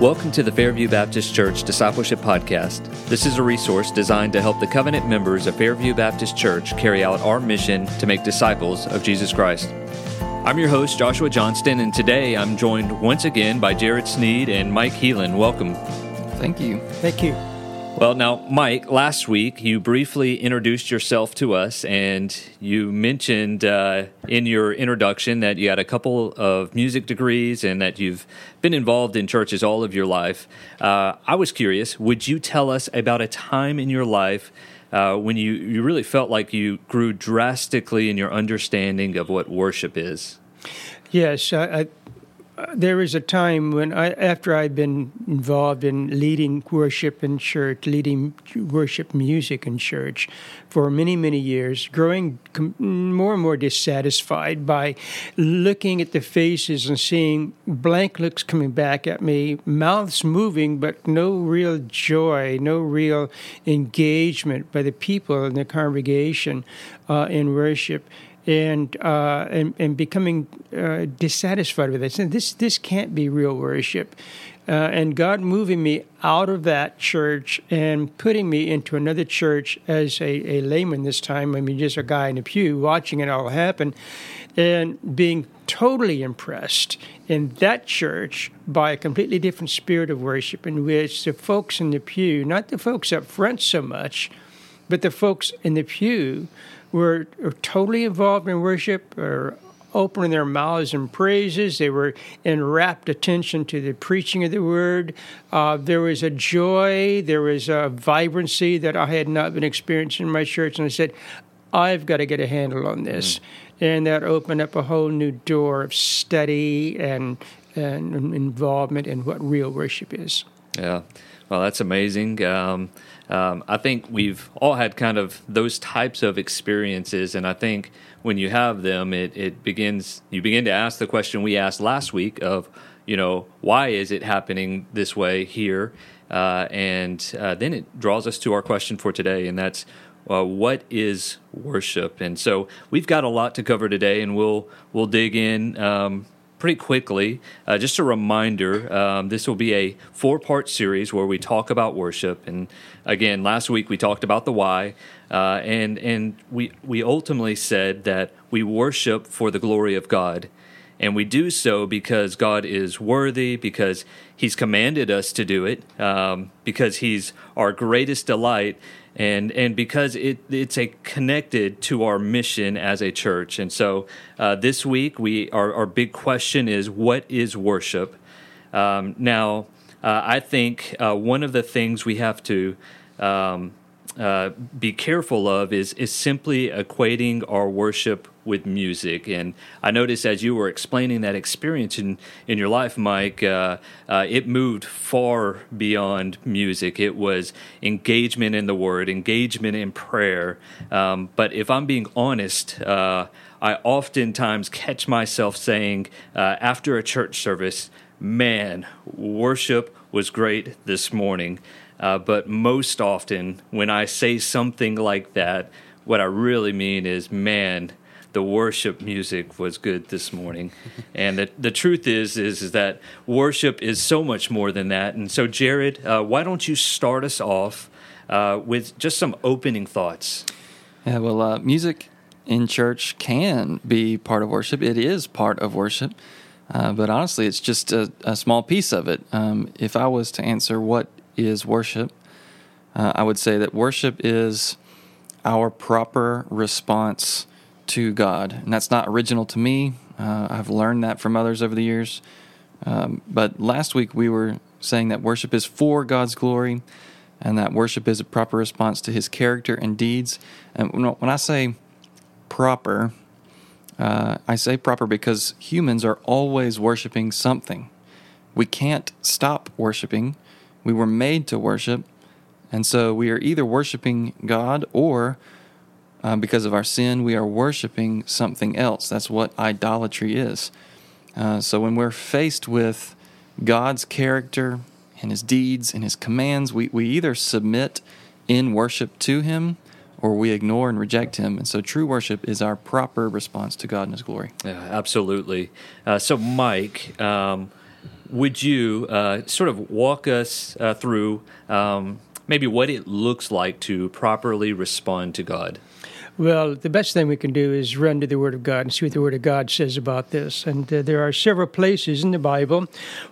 Welcome to the Fairview Baptist Church Discipleship Podcast. This is a resource designed to help the covenant members of Fairview Baptist Church carry out our mission to make disciples of Jesus Christ. I'm your host, Joshua Johnston, and today I'm joined once again by Jared Sneed and Mike Heelan. Welcome. Thank you. Thank you. Well, now, Mike, last week you briefly introduced yourself to us, and you mentioned uh, in your introduction that you had a couple of music degrees and that you've been involved in churches all of your life. Uh, I was curious, would you tell us about a time in your life uh, when you, you really felt like you grew drastically in your understanding of what worship is? Yes, I, I there was a time when I, after I'd been involved in leading worship in church, leading worship music in church for many, many years, growing more and more dissatisfied by looking at the faces and seeing blank looks coming back at me, mouths moving, but no real joy, no real engagement by the people in the congregation uh, in worship and uh, and, and becoming uh, dissatisfied with it. And this this can't be real worship. Uh, and God moving me out of that church and putting me into another church as a, a layman this time. I mean, just a guy in a pew watching it all happen and being totally impressed in that church by a completely different spirit of worship in which the folks in the pew, not the folks up front so much, but the folks in the pew were, were totally involved in worship, or opening their mouths in praises. They were in rapt attention to the preaching of the word. Uh, there was a joy, there was a vibrancy that I had not been experiencing in my church. And I said, I've got to get a handle on this. Mm. And that opened up a whole new door of study and, and involvement in what real worship is. Yeah. Well, that's amazing. Um, um, I think we've all had kind of those types of experiences, and I think when you have them, it, it begins. You begin to ask the question we asked last week of, you know, why is it happening this way here? Uh, and uh, then it draws us to our question for today, and that's uh, what is worship? And so we've got a lot to cover today, and we'll we'll dig in um, pretty quickly. Uh, just a reminder um, this will be a four part series where we talk about worship. And again, last week we talked about the why. Uh, and and we, we ultimately said that we worship for the glory of God. And we do so because God is worthy, because He's commanded us to do it, um, because He's our greatest delight, and and because it it's a connected to our mission as a church. And so uh, this week we our, our big question is what is worship? Um, now uh, I think uh, one of the things we have to um, uh, be careful of is is simply equating our worship with music. And I noticed as you were explaining that experience in in your life, Mike, uh, uh, it moved far beyond music. It was engagement in the Word, engagement in prayer. Um, but if I'm being honest. Uh, I oftentimes catch myself saying uh, after a church service, man, worship was great this morning. Uh, but most often, when I say something like that, what I really mean is, man, the worship music was good this morning. and the, the truth is, is, is that worship is so much more than that. And so, Jared, uh, why don't you start us off uh, with just some opening thoughts? Yeah, well, uh, music in church can be part of worship. It is part of worship. Uh, but honestly, it's just a, a small piece of it. Um, if I was to answer what is worship. Uh, I would say that worship is our proper response to God. And that's not original to me. Uh, I've learned that from others over the years. Um, but last week we were saying that worship is for God's glory and that worship is a proper response to his character and deeds. And when I say proper, uh, I say proper because humans are always worshiping something. We can't stop worshiping we were made to worship. And so we are either worshiping God or uh, because of our sin, we are worshiping something else. That's what idolatry is. Uh, so when we're faced with God's character and his deeds and his commands, we, we either submit in worship to him or we ignore and reject him. And so true worship is our proper response to God and his glory. Yeah, absolutely. Uh, so, Mike, um, would you uh, sort of walk us uh, through um, maybe what it looks like to properly respond to God? Well, the best thing we can do is run to the Word of God and see what the Word of God says about this. And uh, there are several places in the Bible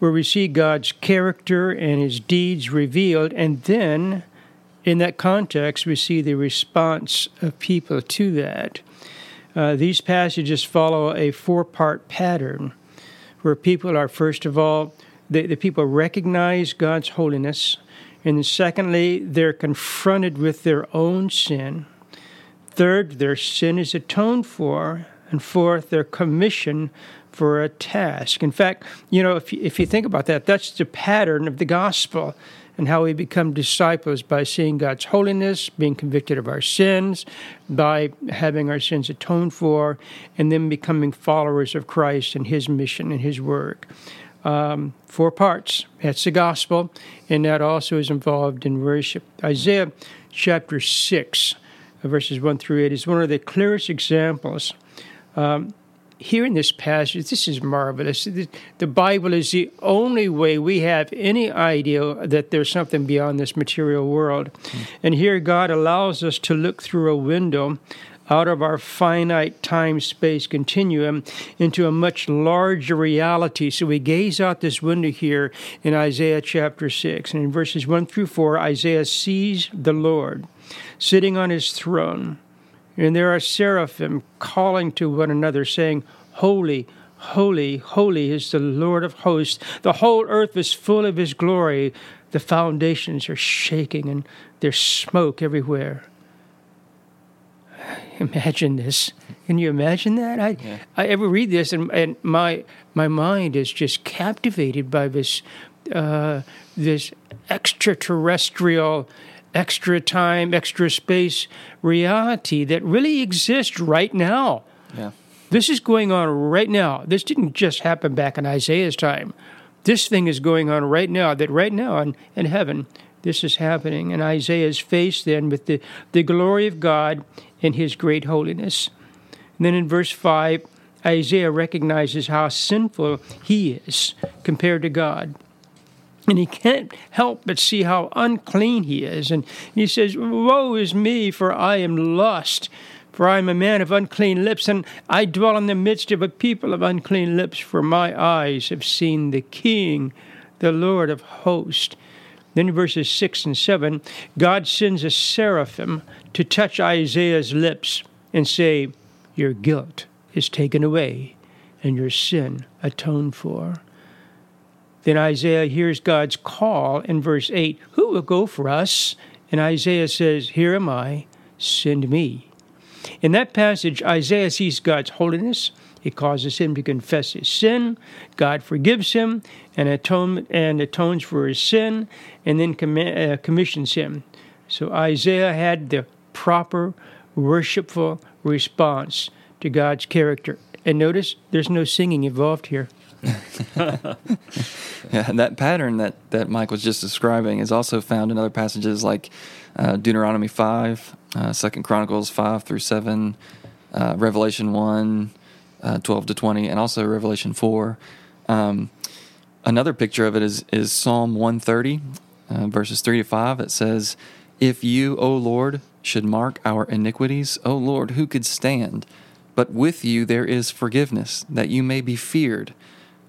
where we see God's character and His deeds revealed, and then in that context, we see the response of people to that. Uh, these passages follow a four part pattern where people are, first of all, the, the people recognize God's holiness, and secondly, they're confronted with their own sin. Third, their sin is atoned for. And fourth, their commission for a task. In fact, you know, if you, if you think about that, that's the pattern of the gospel and how we become disciples by seeing God's holiness, being convicted of our sins, by having our sins atoned for, and then becoming followers of Christ and His mission and His work. Um, four parts. That's the gospel, and that also is involved in worship. Isaiah chapter 6 verses 1 through 8 is one of the clearest examples. Um, here in this passage, this is marvelous. The Bible is the only way we have any idea that there's something beyond this material world. Mm. And here God allows us to look through a window out of our finite time space continuum into a much larger reality. So we gaze out this window here in Isaiah chapter 6. And in verses 1 through 4, Isaiah sees the Lord sitting on his throne. And there are seraphim calling to one another, saying, Holy, holy, holy is the Lord of hosts. The whole earth is full of his glory. The foundations are shaking and there's smoke everywhere. Imagine this. Can you imagine that? I, yeah. I ever read this and, and my my mind is just captivated by this uh, this extraterrestrial extra time, extra space reality that really exists right now. Yeah. This is going on right now. This didn't just happen back in Isaiah's time. This thing is going on right now, that right now in, in heaven, this is happening. And Isaiah's faced then with the, the glory of God and his great holiness. And then in verse 5, Isaiah recognizes how sinful he is compared to God. And he can't help but see how unclean he is. And he says, Woe is me, for I am lost. For I am a man of unclean lips, and I dwell in the midst of a people of unclean lips, for my eyes have seen the King, the Lord of hosts. Then verses 6 and 7, God sends a seraphim to touch Isaiah's lips and say, Your guilt is taken away, and your sin atoned for. Then Isaiah hears God's call in verse 8 Who will go for us? And Isaiah says, Here am I, send me. In that passage, Isaiah sees God's holiness. It causes him to confess his sin. God forgives him and, atone, and atones for his sin, and then uh, commissions him. So Isaiah had the proper worshipful response to God's character. And notice there's no singing involved here. yeah, that pattern that, that Mike was just describing is also found in other passages like uh, Deuteronomy 5, uh, 2 Chronicles 5 through 7, uh, Revelation 1, uh, 12 to 20, and also Revelation 4. Um, another picture of it is, is Psalm 130, uh, verses 3 to 5. It says, If you, O Lord, should mark our iniquities, O Lord, who could stand? But with you there is forgiveness, that you may be feared.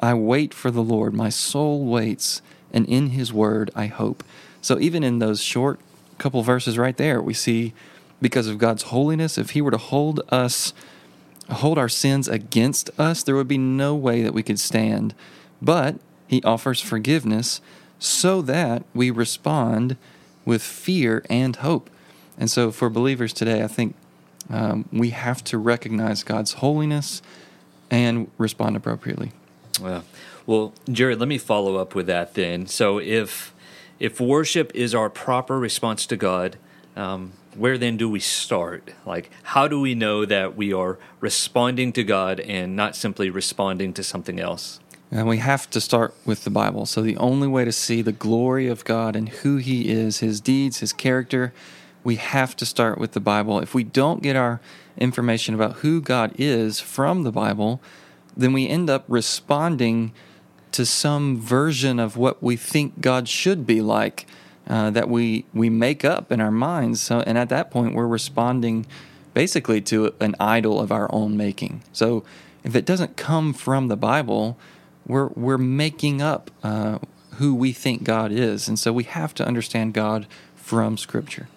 I wait for the Lord, my soul waits, and in his word I hope. So even in those short couple verses right there, we see because of God's holiness, if he were to hold us hold our sins against us, there would be no way that we could stand. But he offers forgiveness so that we respond with fear and hope. And so for believers today, I think um, we have to recognize God's holiness and respond appropriately. Well, Jared, let me follow up with that then. So if if worship is our proper response to God, um, where then do we start? Like, how do we know that we are responding to God and not simply responding to something else? And we have to start with the Bible. So, the only way to see the glory of God and who He is, His deeds, His character, we have to start with the Bible. If we don't get our information about who God is from the Bible, then we end up responding to some version of what we think God should be like uh, that we we make up in our minds. So, and at that point, we're responding basically to an idol of our own making. So, if it doesn't come from the Bible, we're we're making up uh, who we think God is, and so we have to understand God from Scripture.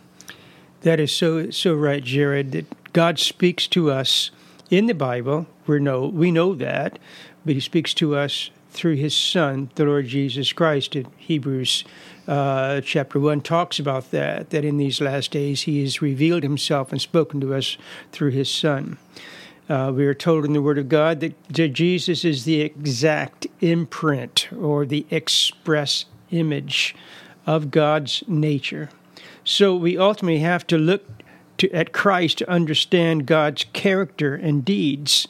That is so so right, Jared. That God speaks to us in the Bible. We know we know that, but He speaks to us through His Son, the Lord Jesus Christ. In Hebrews uh, chapter one talks about that. That in these last days He has revealed Himself and spoken to us through His Son. Uh, we are told in the Word of God that, that Jesus is the exact imprint or the express image of God's nature. So we ultimately have to look to, at Christ to understand God's character and deeds.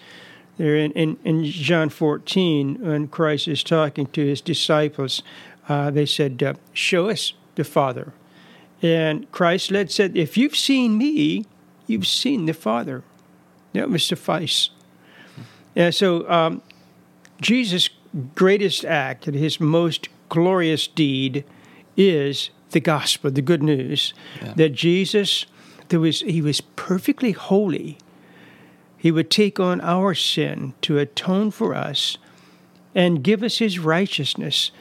There in, in, in John 14, when Christ is talking to his disciples, uh, they said, uh, Show us the Father. And Christ led said, If you've seen me, you've seen the Father. That would suffice. And so um, Jesus' greatest act and his most glorious deed is the gospel, the good news yeah. that Jesus, there was he was perfectly holy. He would take on our sin to atone for us and give us his righteousness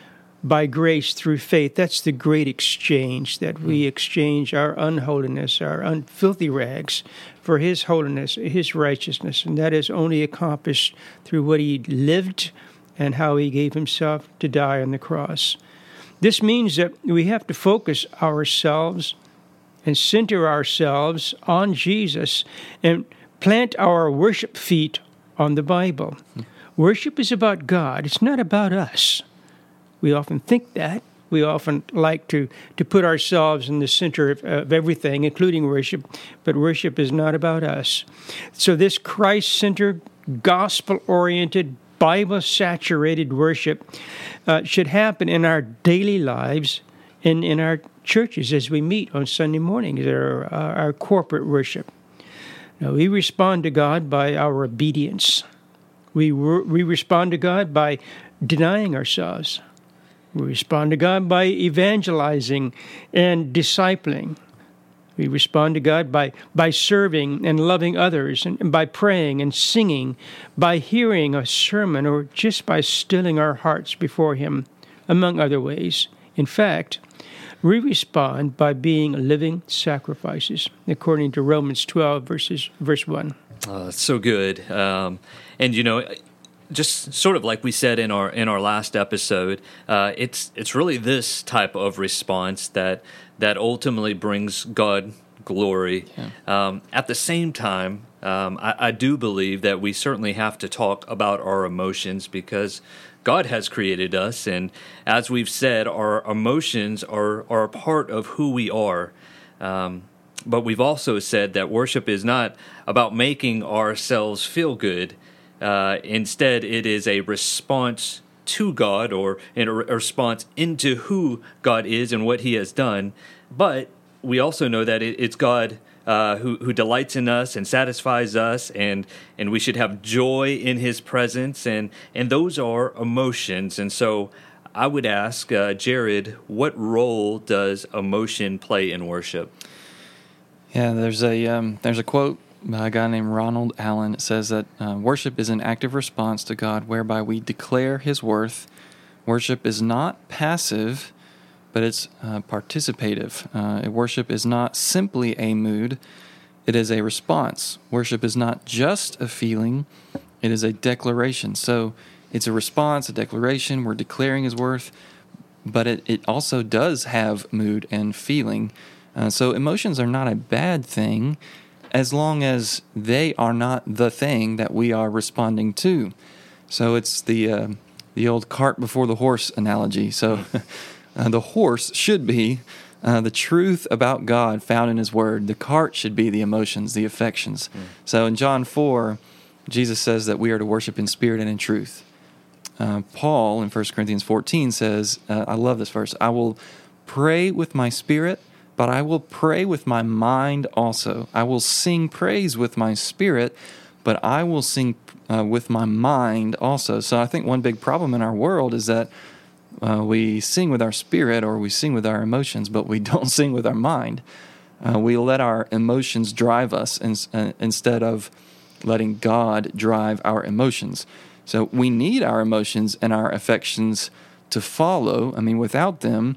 by grace through faith. That's the great exchange that we hmm. exchange our unholiness, our unfilthy rags, for His holiness, His righteousness. And that is only accomplished through what He lived and how He gave Himself to die on the cross. This means that we have to focus ourselves and center ourselves on Jesus and plant our worship feet on the Bible. Hmm. Worship is about God, it's not about us. We often think that. We often like to, to put ourselves in the center of, of everything, including worship, but worship is not about us. So, this Christ centered, gospel oriented, Bible saturated worship uh, should happen in our daily lives and in our churches as we meet on Sunday mornings, our, uh, our corporate worship. Now, we respond to God by our obedience. We, we respond to God by denying ourselves. We respond to God by evangelizing and discipling. We respond to God by, by serving and loving others, and, and by praying and singing, by hearing a sermon, or just by stilling our hearts before Him, among other ways. In fact, we respond by being living sacrifices, according to Romans 12, verses, verse 1. Oh, that's so good. Um, and, you know, just sort of like we said in our in our last episode, uh, it's it's really this type of response that that ultimately brings God glory. Yeah. Um, at the same time, um, I, I, do believe that we certainly have to talk about our emotions because God has created us, and as we've said, our emotions are are a part of who we are. Um, but we've also said that worship is not about making ourselves feel good. Uh, instead, it is a response to God or a response into who God is and what He has done. But we also know that it's God uh, who, who delights in us and satisfies us, and, and we should have joy in His presence, and, and those are emotions. And so I would ask, uh, Jared, what role does emotion play in worship? Yeah, there's a um, there's a quote by a guy named Ronald Allen. It says that uh, worship is an active response to God whereby we declare His worth. Worship is not passive, but it's uh, participative. Uh, worship is not simply a mood, it is a response. Worship is not just a feeling, it is a declaration. So it's a response, a declaration. We're declaring His worth, but it, it also does have mood and feeling. Uh, so emotions are not a bad thing as long as they are not the thing that we are responding to. So it's the uh, the old cart before the horse analogy. So uh, the horse should be uh, the truth about God found in His Word. The cart should be the emotions, the affections. Mm. So in John four, Jesus says that we are to worship in spirit and in truth. Uh, Paul in 1 Corinthians 14 says, uh, I love this verse, I will pray with my spirit but I will pray with my mind also. I will sing praise with my spirit, but I will sing uh, with my mind also. So I think one big problem in our world is that uh, we sing with our spirit or we sing with our emotions, but we don't sing with our mind. Uh, we let our emotions drive us in, uh, instead of letting God drive our emotions. So we need our emotions and our affections to follow. I mean, without them,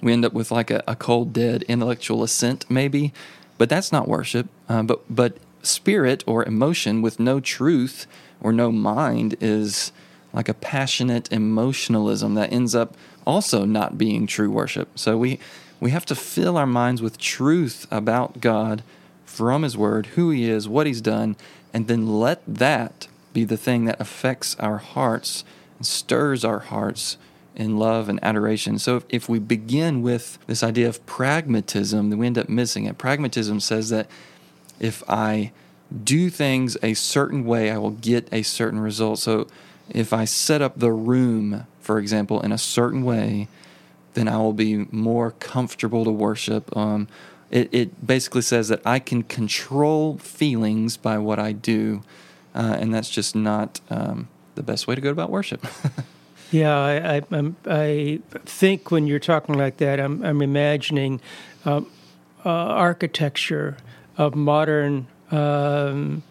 we end up with like a, a cold, dead intellectual assent, maybe. But that's not worship. Uh, but but spirit or emotion with no truth or no mind is like a passionate emotionalism that ends up also not being true worship. So we we have to fill our minds with truth about God from his word, who he is, what he's done, and then let that be the thing that affects our hearts and stirs our hearts in love and adoration. So if, if we begin with this idea of pragmatism, then we end up missing it. Pragmatism says that if I do things a certain way, I will get a certain result. So if I set up the room, for example, in a certain way, then I will be more comfortable to worship. Um, it, it, basically says that I can control feelings by what I do, uh, and that's just not um, the best way to go about worship. yeah, I, I, I, think when you're talking like that, I'm, I'm imagining um, uh, architecture of modern um,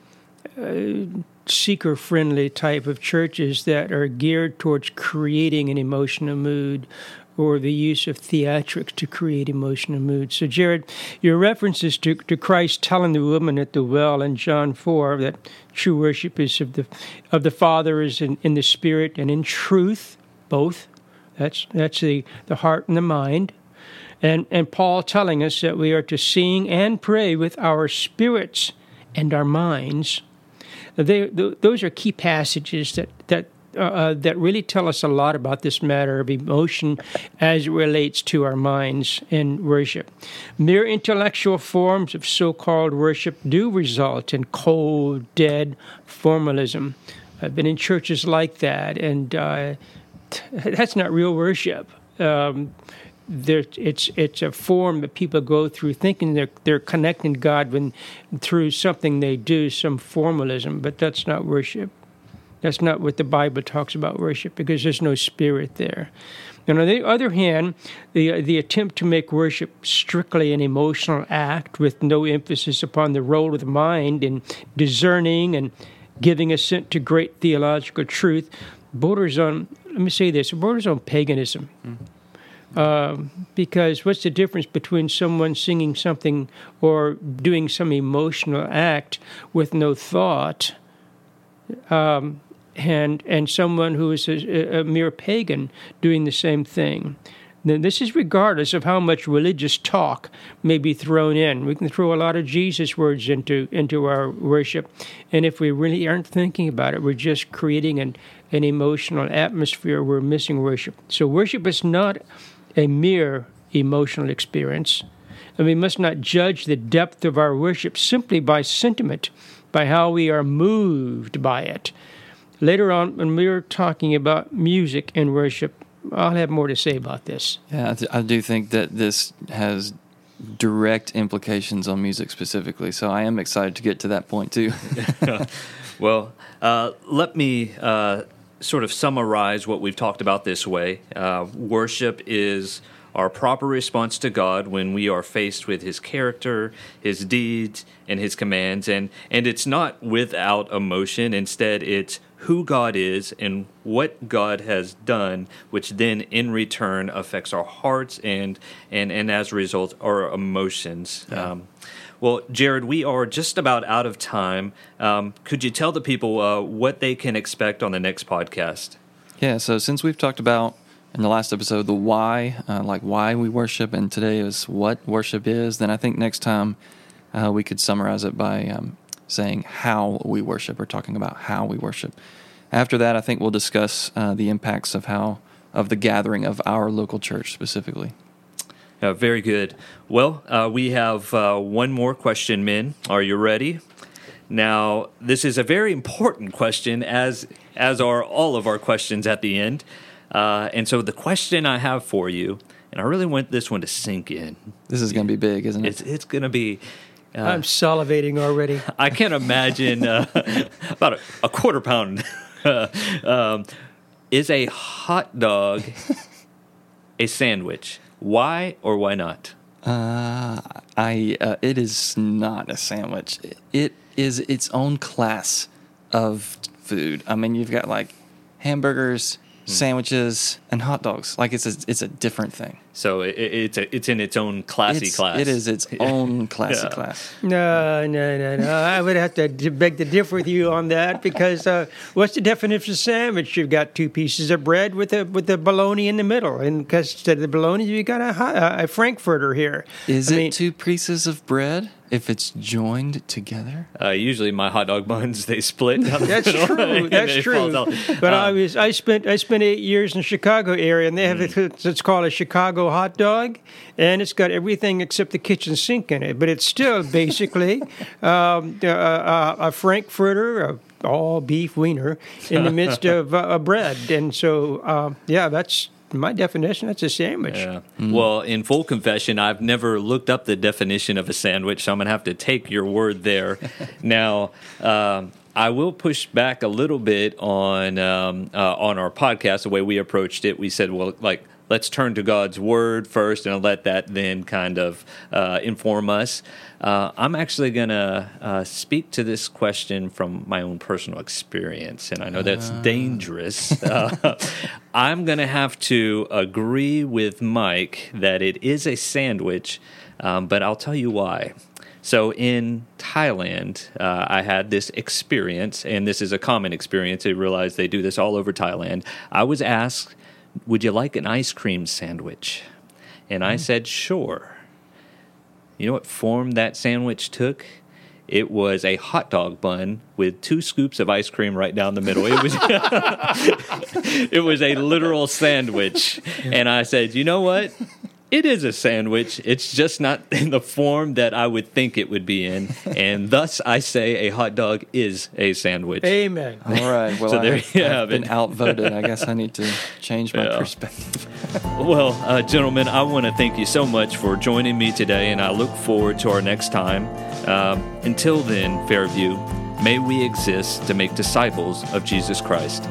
uh, seeker friendly type of churches that are geared towards creating an emotional mood or the use of theatrics to create emotional mood. So, Jared, your references to, to Christ telling the woman at the well in John 4 that true worship is of the, of the Father is in, in the Spirit and in truth, both. That's, that's the, the heart and the mind. And, and Paul telling us that we are to sing and pray with our spirits and our minds. They, those are key passages that, that, uh, uh, that really tell us a lot about this matter of emotion as it relates to our minds in worship. Mere intellectual forms of so called worship do result in cold, dead formalism. I've been in churches like that, and uh, that's not real worship. Um, there, it's it's a form that people go through thinking they're they're connecting God when through something they do, some formalism, but that's not worship. That's not what the Bible talks about worship because there's no spirit there. And on the other hand, the the attempt to make worship strictly an emotional act with no emphasis upon the role of the mind in discerning and giving assent to great theological truth borders on. Let me say this: borders on paganism. Mm-hmm um, because what's the difference between someone singing something or doing some emotional act with no thought um, and and someone who is a, a, mere pagan doing the same thing? Then this is regardless of how much religious talk may be thrown in. We can throw a lot of Jesus words into into our worship, and if we really aren't thinking about it, we're just creating an an emotional atmosphere. We're missing worship. So worship is not a mere emotional experience, and we must not judge the depth of our worship simply by sentiment, by how we are moved by it. Later on, when we're talking about music and worship, I'll have more to say about this. Yeah, I, th- I do think that this has direct implications on music specifically, so I am excited to get to that point too. well, uh, let me uh, sort of summarize what we've talked about this way uh, worship is our proper response to God when we are faced with His character, His deeds, and His commands. And, and it's not without emotion. Instead, it's who God is and what God has done, which then in return affects our hearts and, and, and as a result, our emotions. Yeah. Um, well, Jared, we are just about out of time. Um, could you tell the people uh, what they can expect on the next podcast? Yeah, so since we've talked about in the last episode the why, uh, like why we worship, and today is what worship is, then I think next time uh, we could summarize it by um, saying how we worship or talking about how we worship. After that, I think we'll discuss uh, the impacts of how of the gathering of our local church specifically. Uh, very good. Well, uh, we have uh, one more question, men. Are you ready? Now, this is a very important question, as as are all of our questions at the end. Uh, and so, the question I have for you, and I really want this one to sink in. This is going to be big, isn't it? It's, it's going to be I'm salivating already. I can't imagine uh, about a, a, quarter pound. um, is a hot dog a sandwich? Why or why not? Uh, I uh, it is not a sandwich. It is its own class of food. I mean, you've got like hamburgers, Hmm. sandwiches, and hot dogs. Like it's a it's a different thing. So it, it's a, it's in its own classy it's, class. It is its own classy yeah. class. No, no, no, no. I would have to beg to differ with you on that because uh, what's the definition of sandwich? You've got two pieces of bread with a with the bologna in the middle, and because instead of the bologna, you've got a, a frankfurter here. Is I it mean, two pieces of bread? If it's joined together? Uh, usually, my hot dog buns they split. That's true. That's true. But I um, was I spent I spent eight years in the Chicago area, and they have mm. it's called a Chicago hot dog, and it's got everything except the kitchen sink in it. But it's still basically um, a, a, a frankfurter, a all beef wiener in the midst of uh, a bread, and so um, yeah, that's my definition, that's a sandwich. Yeah. Mm. Well, in full confession, I've never looked up the definition of a sandwich, so I'm going to have to take your word there. now, um, I will push back a little bit on um, uh, on our podcast. The way we approached it, we said, well, like let's turn to God's word first and let that then kind of uh, inform us. Uh, I'm actually going to uh, speak to this question from my own personal experience, and I know that's ah. dangerous. Uh, I'm going to have to agree with Mike that it is a sandwich, um, but I'll tell you why. So in Thailand, uh, I had this experience, and this is a common experience. I realize they do this all over Thailand. I was asked would you like an ice cream sandwich? And I mm. said, Sure. You know what form that sandwich took? It was a hot dog bun with two scoops of ice cream right down the middle. It was it was a literal sandwich. And I said, "You know what? It is a sandwich. It's just not in the form that I would think it would be in, and thus I say a hot dog is a sandwich. Amen. All right. Well, so there I've, you have I've been outvoted. I guess I need to change my yeah. perspective. well, uh, gentlemen, I want to thank you so much for joining me today, and I look forward to our next time. Um, until then, Fairview, may we exist to make disciples of Jesus Christ.